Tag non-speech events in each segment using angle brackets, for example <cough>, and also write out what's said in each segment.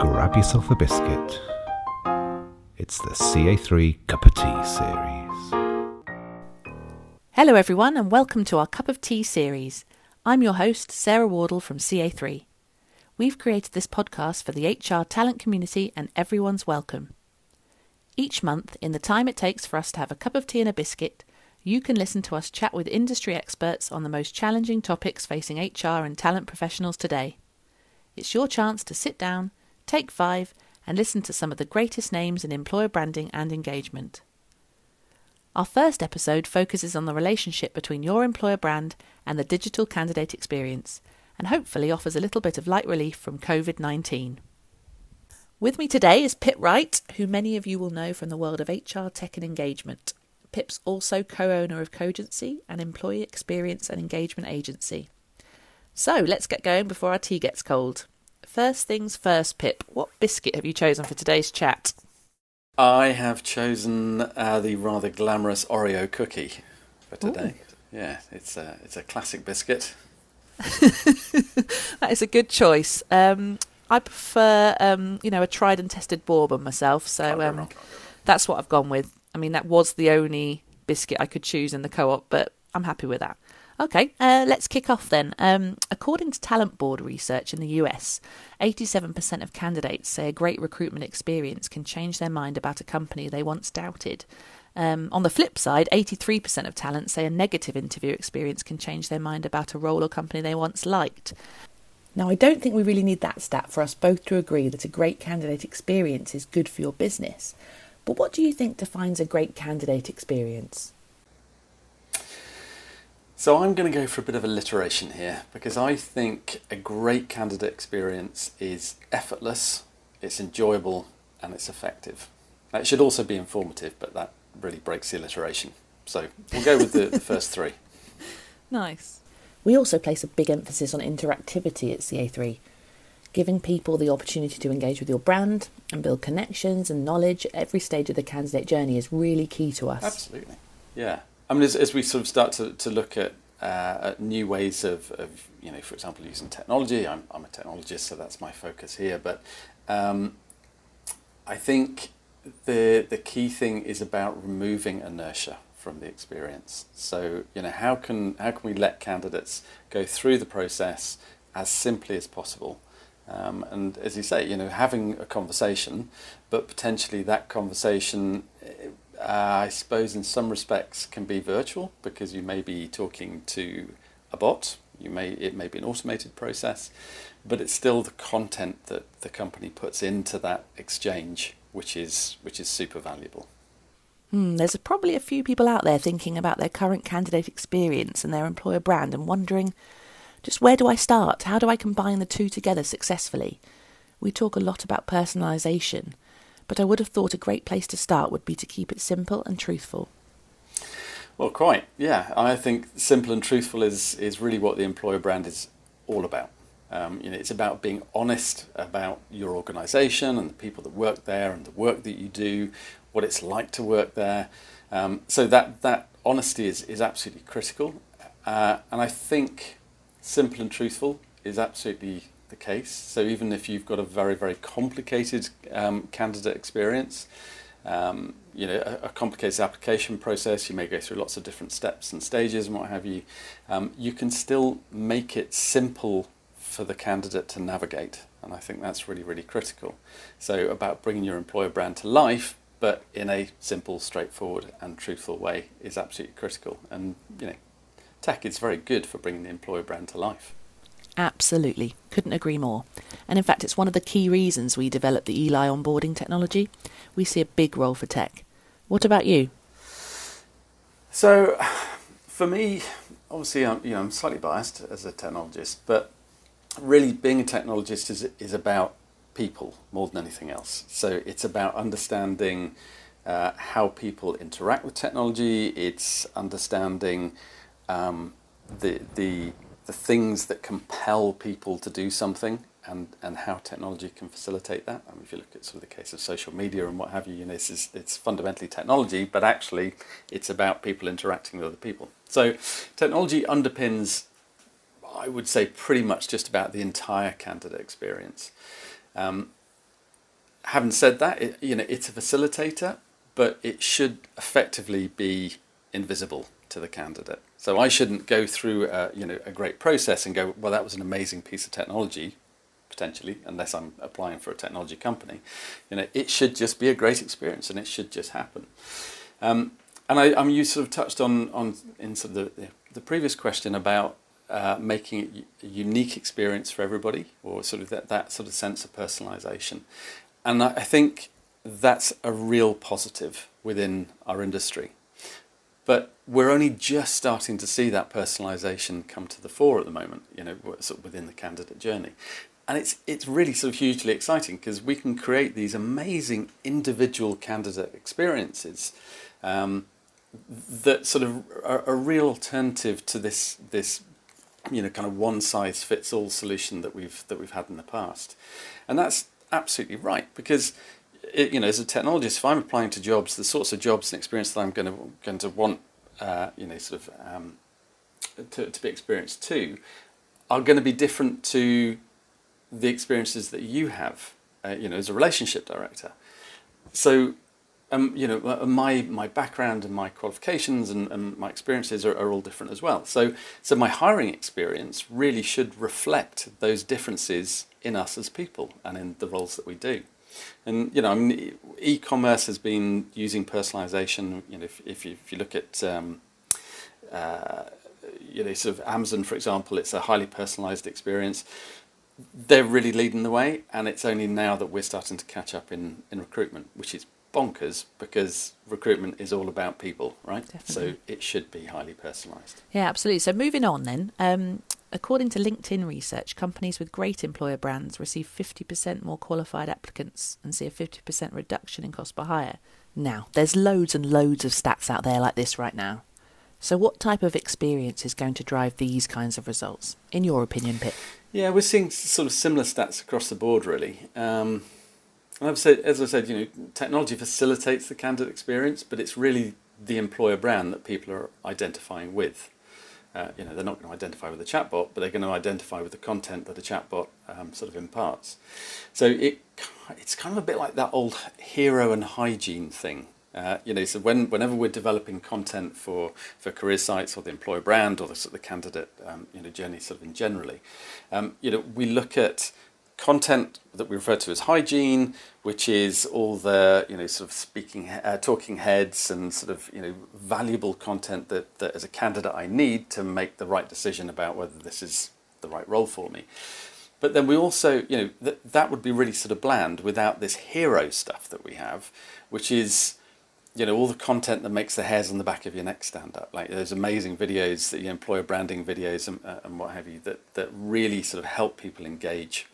Grab yourself a biscuit. It's the CA3 Cup of Tea series. Hello, everyone, and welcome to our Cup of Tea series. I'm your host, Sarah Wardle from CA3. We've created this podcast for the HR talent community, and everyone's welcome. Each month, in the time it takes for us to have a cup of tea and a biscuit, you can listen to us chat with industry experts on the most challenging topics facing HR and talent professionals today. It's your chance to sit down, take five, and listen to some of the greatest names in employer branding and engagement. Our first episode focuses on the relationship between your employer brand and the digital candidate experience, and hopefully offers a little bit of light relief from COVID 19. With me today is Pip Wright, who many of you will know from the world of HR tech and engagement. Pip's also co owner of Cogency, an employee experience and engagement agency. So let's get going before our tea gets cold. First things first, Pip, what biscuit have you chosen for today's chat? I have chosen uh, the rather glamorous Oreo cookie for today. Ooh. Yeah, it's a it's a classic biscuit. <laughs> that is a good choice. Um, I prefer, um, you know, a tried and tested bourbon myself, so um, that's what I've gone with. I mean, that was the only biscuit I could choose in the co-op, but I'm happy with that. Okay, uh, let's kick off then. Um, according to Talent Board research in the US, 87% of candidates say a great recruitment experience can change their mind about a company they once doubted. Um, on the flip side, 83% of talent say a negative interview experience can change their mind about a role or company they once liked. Now, I don't think we really need that stat for us both to agree that a great candidate experience is good for your business. But what do you think defines a great candidate experience? So I'm going to go for a bit of alliteration here because I think a great candidate experience is effortless, it's enjoyable, and it's effective. Now, it should also be informative, but that really breaks the alliteration. So we'll go with the, the first three. <laughs> Nice. We also place a big emphasis on interactivity at CA3, giving people the opportunity to engage with your brand and build connections and knowledge at every stage of the candidate journey is really key to us. Absolutely. Yeah. I mean, as, as we sort of start to, to look at, uh, at new ways of, of, you know, for example, using technology, I'm, I'm a technologist, so that's my focus here. But um, I think the, the key thing is about removing inertia from the experience. So, you know, how can, how can we let candidates go through the process as simply as possible? Um, and as you say, you know, having a conversation, but potentially that conversation, uh, I suppose, in some respects, can be virtual because you may be talking to a bot. You may it may be an automated process, but it's still the content that the company puts into that exchange, which is which is super valuable. Hmm, there's probably a few people out there thinking about their current candidate experience and their employer brand and wondering just where do I start? How do I combine the two together successfully? We talk a lot about personalisation, but I would have thought a great place to start would be to keep it simple and truthful. Well, quite, yeah. I think simple and truthful is, is really what the employer brand is all about. Um, you know, it's about being honest about your organisation and the people that work there and the work that you do, what it's like to work there. Um, so that that honesty is is absolutely critical, uh, and I think simple and truthful is absolutely the case. So even if you've got a very very complicated um, candidate experience. Um, you know, a, a, complicated application process, you may go through lots of different steps and stages and what have you. Um, you can still make it simple for the candidate to navigate, and I think that's really, really critical. So, about bringing your employer brand to life, but in a simple, straightforward, and truthful way is absolutely critical. And you know, tech is very good for bringing the employer brand to life. Absolutely, couldn't agree more. And in fact, it's one of the key reasons we developed the Eli onboarding technology. We see a big role for tech. What about you? So, for me, obviously, I'm, you know, I'm slightly biased as a technologist, but really being a technologist is, is about people more than anything else. So it's about understanding uh, how people interact with technology. It's understanding um, the the the things that compel people to do something. and, and how technology can facilitate that. I mean, if you look at sort of the case of social media and what have you, you know, it's, it's fundamentally technology, but actually it's about people interacting with other people. So technology underpins, I would say, pretty much just about the entire candidate experience. Um, having said that, it, you know, it's a facilitator, but it should effectively be invisible to the candidate. So I shouldn't go through a, you know a great process and go, well, that was an amazing piece of technology, potentially, unless I'm applying for a technology company. You know, it should just be a great experience and it should just happen. Um, and I, I mean, you sort of touched on on in sort of the, the previous question about uh, making it a unique experience for everybody, or sort of that, that sort of sense of personalisation. And I, I think that's a real positive within our industry. But we're only just starting to see that personalisation come to the fore at the moment, you know, sort of within the candidate journey. And it's, it's really sort of hugely exciting because we can create these amazing individual candidate experiences um, that sort of are a real alternative to this, this you know, kind of one size fits all solution that we've, that we've had in the past. And that's absolutely right because it, you know, as a technologist, if I'm applying to jobs, the sorts of jobs and experience that I'm going to going to want, uh, you know, sort of um, to, to be experienced too, are going to be different to the experiences that you have, uh, you know, as a relationship director. So, um, you know, my my background and my qualifications and, and my experiences are, are all different as well. So, so my hiring experience really should reflect those differences in us as people and in the roles that we do. And you know, I mean, e-commerce has been using personalization. You know, if, if you if you look at um, uh, you know, sort of Amazon, for example, it's a highly personalized experience. They're really leading the way, and it's only now that we're starting to catch up in in recruitment, which is bonkers because recruitment is all about people, right? Definitely. So it should be highly personalised. Yeah, absolutely. So moving on then, um, according to LinkedIn research, companies with great employer brands receive 50% more qualified applicants and see a 50% reduction in cost per hire. Now, there's loads and loads of stats out there like this right now. So, what type of experience is going to drive these kinds of results, in your opinion, Pip? Yeah, we're seeing sort of similar stats across the board, really. Um, said, as I said, you know, technology facilitates the candidate experience, but it's really the employer brand that people are identifying with. Uh, you know, they're not going to identify with the chatbot, but they're going to identify with the content that the chatbot um, sort of imparts. So it it's kind of a bit like that old hero and hygiene thing. Uh, you know, so when, whenever we're developing content for, for career sites or the employer brand or the, sort of the candidate um, you know, journey sort of in generally, um, you know, we look at content that we refer to as hygiene, which is all the you know sort of speaking, uh, talking heads and sort of you know valuable content that, that as a candidate I need to make the right decision about whether this is the right role for me. But then we also you know that that would be really sort of bland without this hero stuff that we have, which is you know all the content that makes the hairs on the back of your neck stand up like those amazing videos that you employer branding videos and, uh, and what have you that, that really sort of help people engage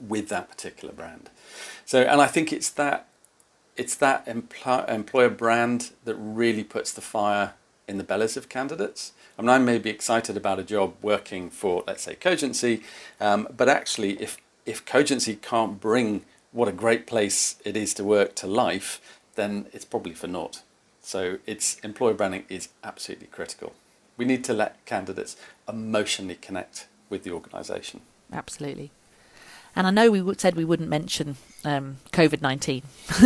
with that particular brand. So, and I think it's that it's that empl- employer brand that really puts the fire in the bellies of candidates. I mean, I may be excited about a job working for, let's say, Cogency, um, but actually, if if Cogency can't bring what a great place it is to work to life, then it's probably for naught. So, it's employer branding is absolutely critical. We need to let candidates emotionally connect with the organisation. Absolutely. And I know we said we wouldn't mention um, COVID 19,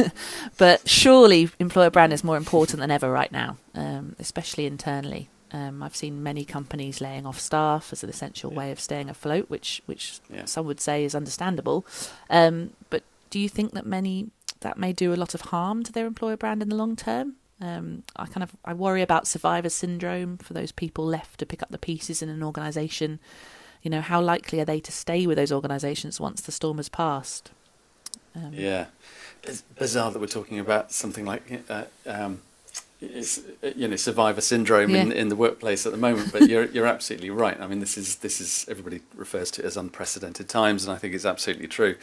<laughs> but surely employer brand is more important than ever right now, um, especially internally. Um, I've seen many companies laying off staff as an essential yeah. way of staying afloat, which which yeah. some would say is understandable. Um, but do you think that many that may do a lot of harm to their employer brand in the long term? Um, I kind of I worry about survivor syndrome for those people left to pick up the pieces in an organisation you know, how likely are they to stay with those organisations once the storm has passed? Um, yeah, it's bizarre that we're talking about something like uh, um, it's you know survivor syndrome yeah. in, in the workplace at the moment. But you're you're absolutely right. I mean, this is this is everybody refers to it as unprecedented times, and I think it's absolutely true.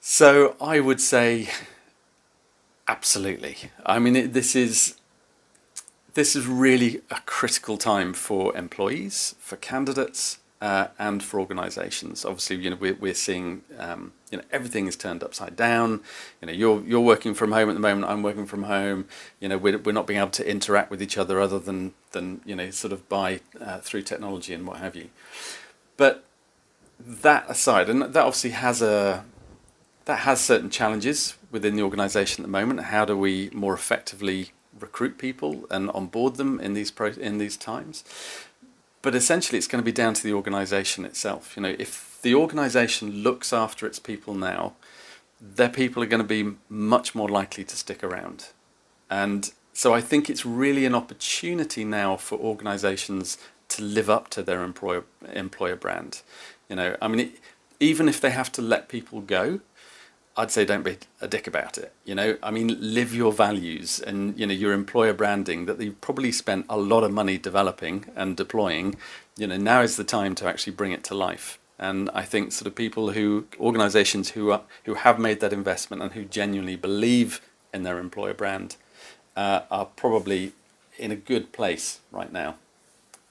So I would say, absolutely. I mean, it, this is this is really a critical time for employees, for candidates, uh, and for organisations. Obviously, you know we're, we're seeing um, you know everything is turned upside down. You know you're you're working from home at the moment. I'm working from home. You know we're we're not being able to interact with each other other than than you know sort of by uh, through technology and what have you. But that aside, and that obviously has a that has certain challenges within the organisation at the moment. How do we more effectively recruit people and onboard them in these pro- in these times? But essentially, it's going to be down to the organisation itself. You know, if the organisation looks after its people now, their people are going to be much more likely to stick around. And so I think it's really an opportunity now for organisations to live up to their employer employer brand. You know, I mean, it, even if they have to let people go, I'd say don't be a dick about it. You know, I mean, live your values and you know your employer branding that you've probably spent a lot of money developing and deploying. You know, now is the time to actually bring it to life. And I think sort of people who, organisations who are who have made that investment and who genuinely believe in their employer brand, uh, are probably in a good place right now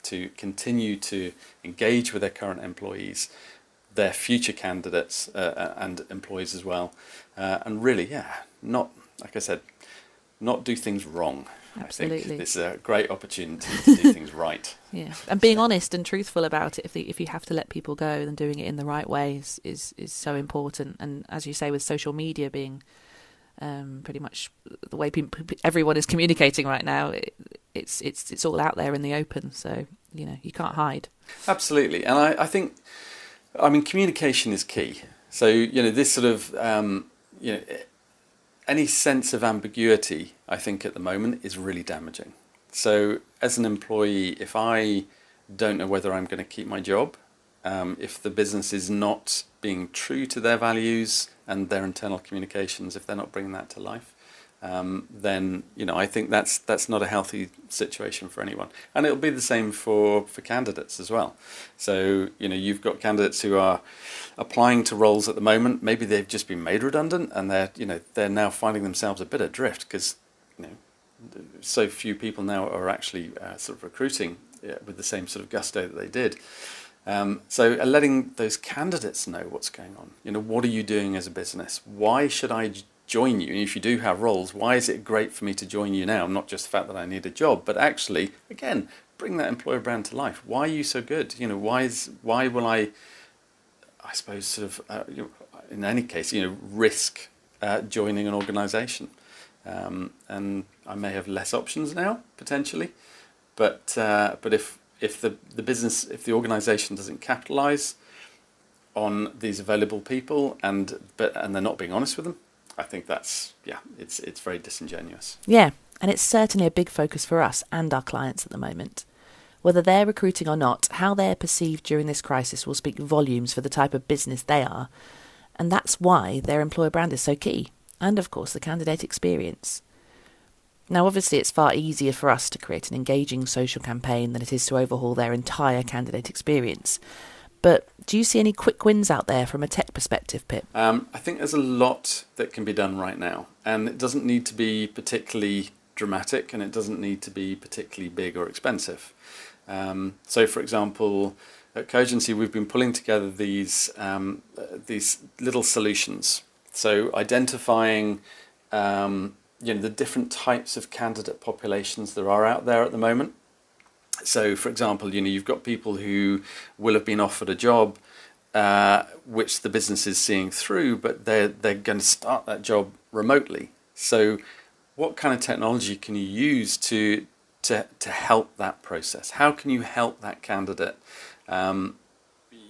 to continue to engage with their current employees their future candidates uh, uh, and employees as well. Uh, and really, yeah, not like I said, not do things wrong. Absolutely, I think this is a great opportunity to do things <laughs> right. Yeah, and being honest and truthful about it. If the, if you have to let people go, then doing it in the right way is is, is so important. And as you say, with social media being um, pretty much the way people, everyone is communicating right now, it, it's it's it's all out there in the open. So you know you can't hide. Absolutely, and I, I think I mean, communication is key. So you know, this sort of um, you know, any sense of ambiguity, I think at the moment is really damaging. So as an employee, if I don't know whether I'm going to keep my job, um, if the business is not being true to their values and their internal communications, if they're not bringing that to life, um, then you know I think that's that's not a healthy situation for anyone, and it'll be the same for for candidates as well. So you know you've got candidates who are applying to roles at the moment. Maybe they've just been made redundant, and they're you know they're now finding themselves a bit adrift because you know so few people now are actually uh, sort of recruiting uh, with the same sort of gusto that they did. Um, so uh, letting those candidates know what's going on. You know, what are you doing as a business? Why should I join you, and if you do have roles, why is it great for me to join you now? Not just the fact that I need a job, but actually, again, bring that employer brand to life. Why are you so good? You know, why is why will I? I suppose sort of uh, in any case, you know, risk uh, joining an organisation, um, and I may have less options now potentially, but uh, but if if the the business if the organisation doesn't capitalise on these available people and but and they're not being honest with them I think that's yeah, it's it's very disingenuous. Yeah, and it's certainly a big focus for us and our clients at the moment. Whether they're recruiting or not, how they're perceived during this crisis will speak volumes for the type of business they are, and that's why their employer brand is so key, and of course the candidate experience. Now, obviously, it's far easier for us to create an engaging social campaign than it is to overhaul their entire candidate experience. But do you see any quick wins out there from a tech perspective, Pip? Um, I think there's a lot that can be done right now, and it doesn't need to be particularly dramatic, and it doesn't need to be particularly big or expensive. Um, so, for example, at Cogency, we've been pulling together these um, uh, these little solutions. So, identifying um, you know the different types of candidate populations there are out there at the moment so, for example, you know, you've got people who will have been offered a job uh, which the business is seeing through, but they're they're going to start that job remotely. So, what kind of technology can you use to to to help that process? How can you help that candidate? Um,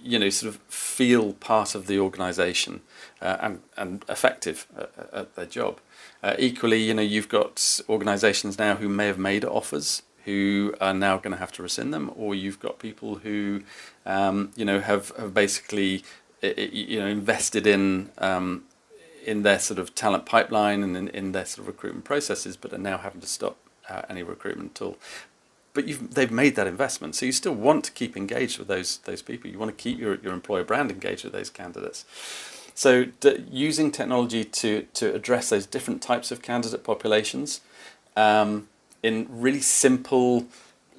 you know, sort of feel part of the organisation uh, and and effective at, at their job. Uh, equally, you know, you've got organisations now who may have made offers who are now going to have to rescind them, or you've got people who, um, you know, have, have basically, you know, invested in um, in their sort of talent pipeline and in, in their sort of recruitment processes, but are now having to stop uh, any recruitment at all. But you've, they've made that investment, so you still want to keep engaged with those those people. You want to keep your, your employer brand engaged with those candidates. So d- using technology to to address those different types of candidate populations. Um, in really simple,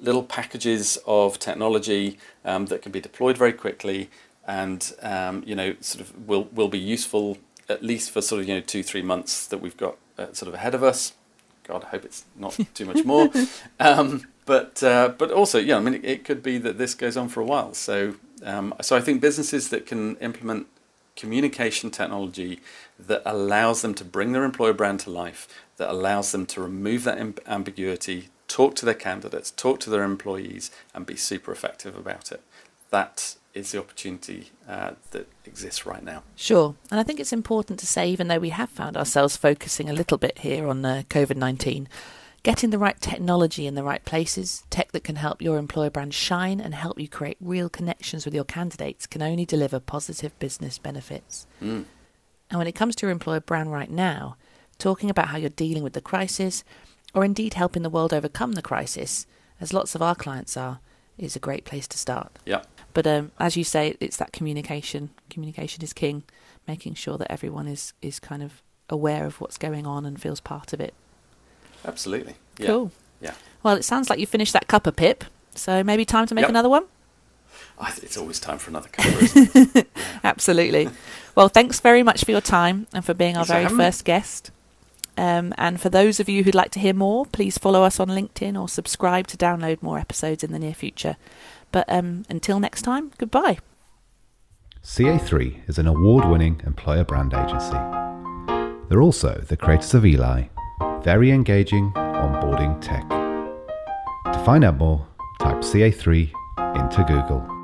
little packages of technology um, that can be deployed very quickly and um, you know sort of will will be useful at least for sort of you know two three months that we've got uh, sort of ahead of us. God, I hope it's not too much more. <laughs> Um, but uh, but also, yeah, I mean, it, it, could be that this goes on for a while. So um, so I think businesses that can implement communication technology that allows them to bring their employer brand to life, that allows them to remove that ambiguity, talk to their candidates, talk to their employees, and be super effective about it. That is the opportunity uh, that exists right now. Sure. And I think it's important to say, even though we have found ourselves focusing a little bit here on uh, COVID 19, getting the right technology in the right places, tech that can help your employer brand shine and help you create real connections with your candidates, can only deliver positive business benefits. Mm. And when it comes to your employer brand right now, talking about how you're dealing with the crisis, or indeed helping the world overcome the crisis, as lots of our clients are, is a great place to start. Yeah. But um, as you say, it's that communication. Communication is king. Making sure that everyone is is kind of aware of what's going on and feels part of it. Absolutely. Yeah. Cool. Yeah. Well, it sounds like you finished that cuppa pip. So maybe time to make yep. another one. It's always time for another cuppa. <laughs> Absolutely. Well, thanks very much for your time and for being our very first guest. Um, and for those of you who'd like to hear more, please follow us on LinkedIn or subscribe to download more episodes in the near future. But um, until next time, goodbye. CA3 is an award winning employer brand agency. They're also the creators of Eli, very engaging onboarding tech. To find out more, type CA3 into Google.